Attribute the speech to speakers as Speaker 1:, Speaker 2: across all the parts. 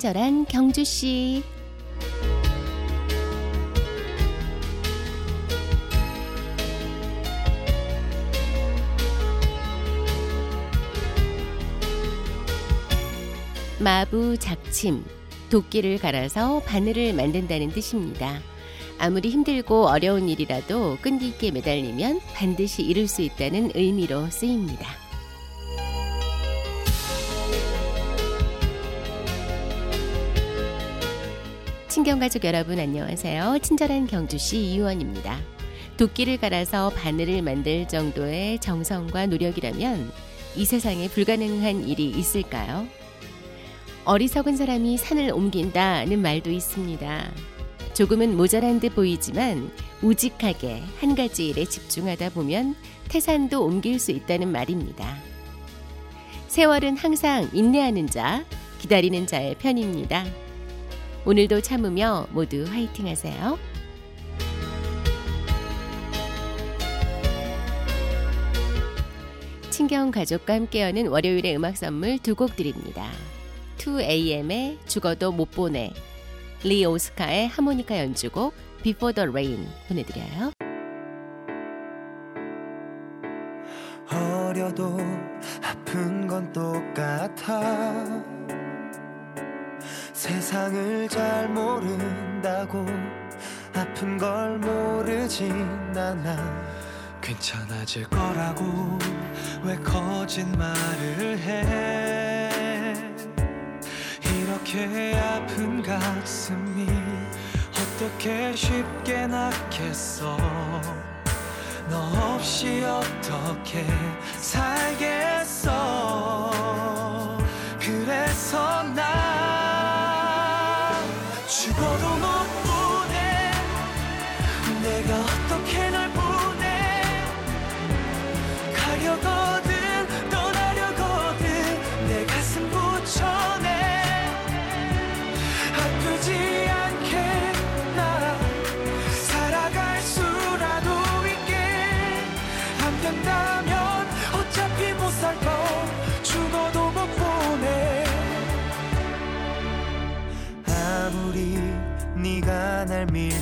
Speaker 1: 친절한 경주 씨. 마부 작침, 도끼를 갈아서 바늘을 만든다는 뜻입니다. 아무리 힘들고 어려운 일이라도 끈기 있게 매달리면 반드시 이룰 수 있다는 의미로 쓰입니다. 친경가족 여러분 안녕하세요. 친절한 경주시 이유원입니다. 도끼를 갈아서 바늘을 만들 정도의 정성과 노력이라면 이 세상에 불가능한 일이 있을까요? 어리석은 사람이 산을 옮긴다는 말도 있습니다. 조금은 모자란 듯 보이지만 우직하게 한 가지 일에 집중하다 보면 태산도 옮길 수 있다는 말입니다. 세월은 항상 인내하는 자, 기다리는 자의 편입니다. 오늘도 참으며 모두 화이팅 하세요. 친경 가족과 함께 하는 월요일의 음악 선물 두 곡 드립니다. 2AM의 죽어도 못 보내 리 오스카의 하모니카 연주곡 Before the Rain 보내드려요.
Speaker 2: 어려도 아픈 건 똑같아 세상을 잘 모른다고 아픈 걸 모르진 않아. 괜찮아질 거라고 왜 거짓말을 해? 이렇게 아픈 가슴이 어떻게 쉽게 낫겠어? 너 없이 어떻게 살겠어? 그래서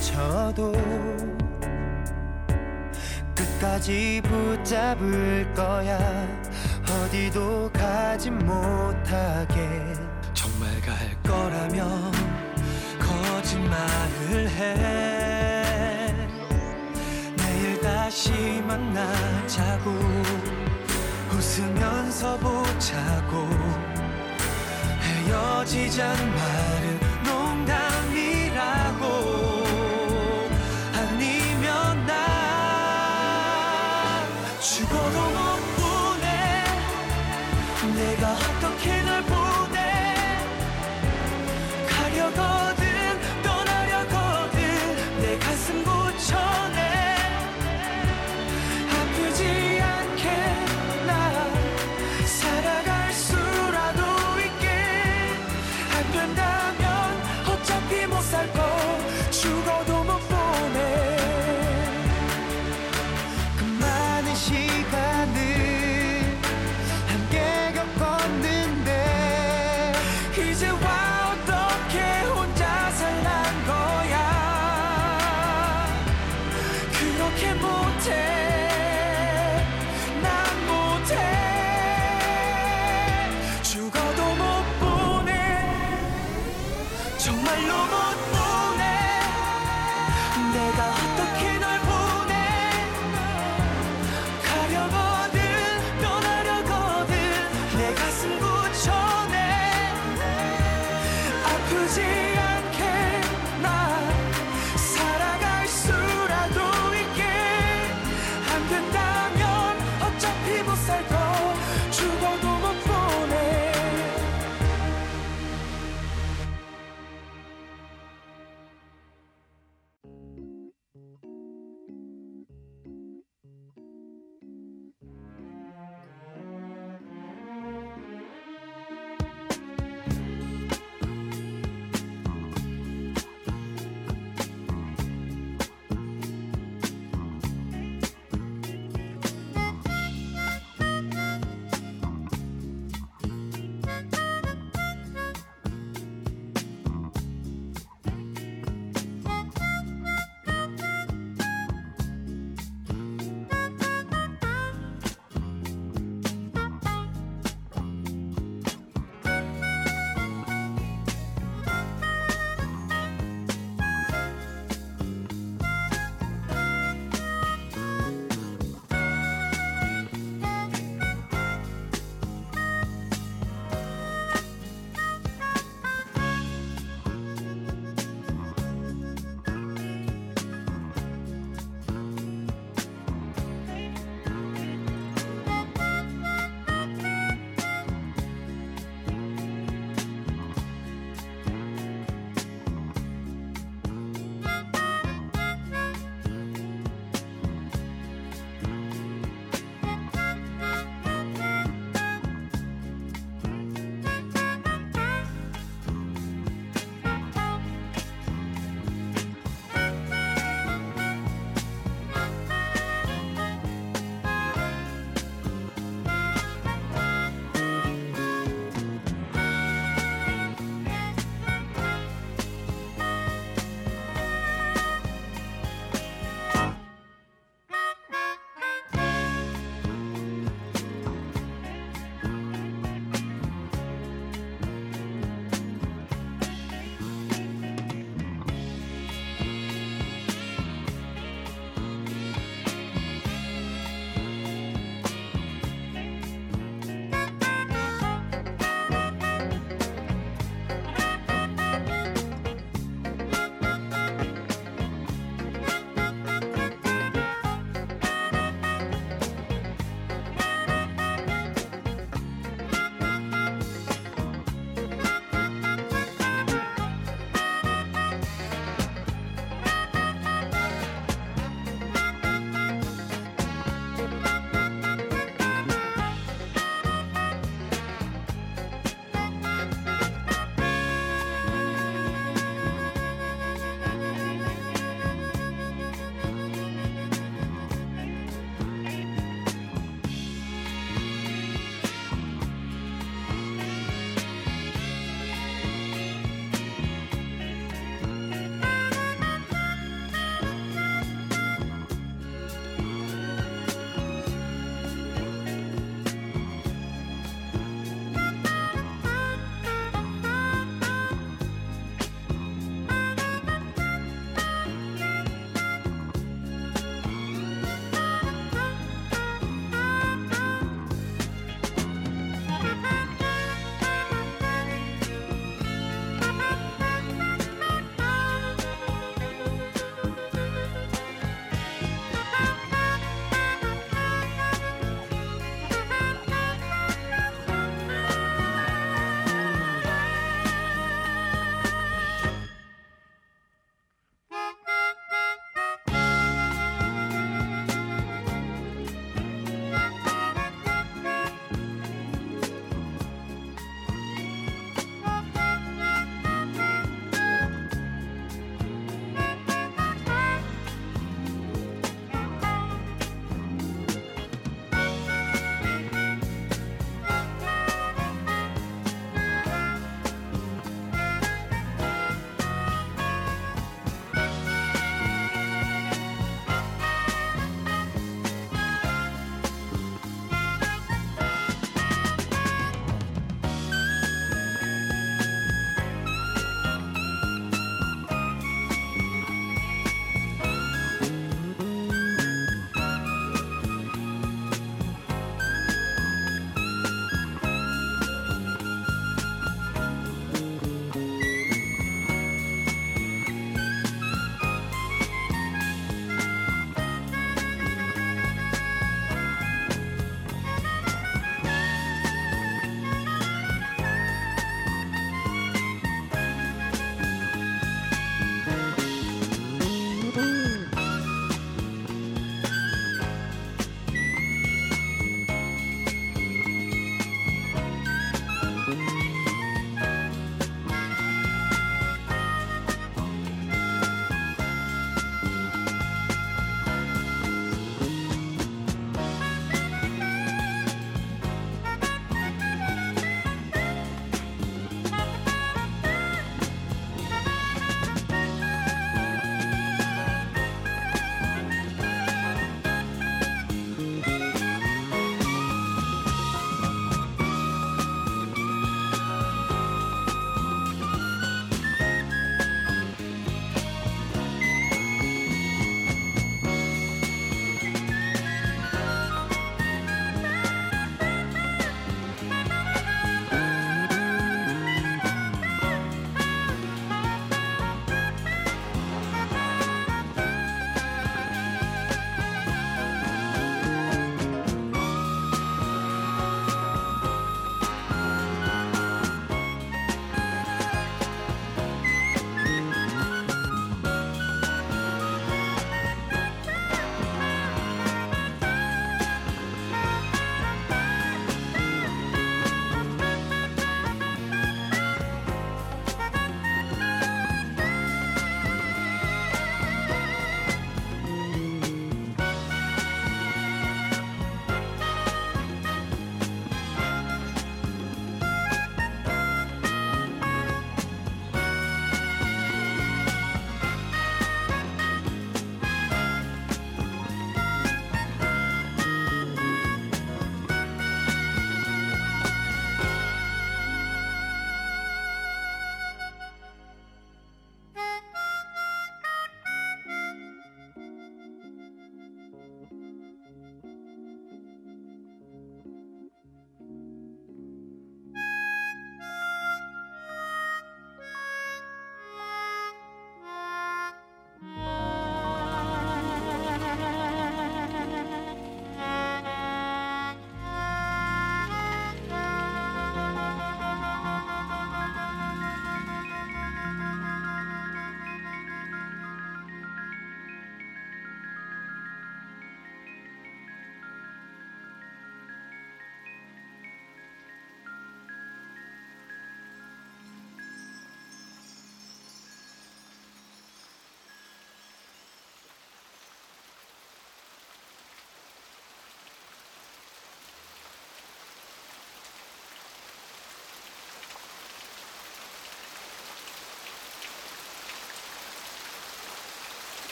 Speaker 2: 쳐도 끝까지 붙잡을 거야. 어디도 가지 못하게. 정말 갈 거라면 거짓말을 해. 내일 다시 만나자고. 웃으면서 보자고. 헤어지자는 말 그렇게 못해. 난 못해. 죽어도 못 보내. 정말로 못 보내. 내가 어떻게 널 보내? 가려거든 떠나려거든. 내 가슴 붙여내. 아프지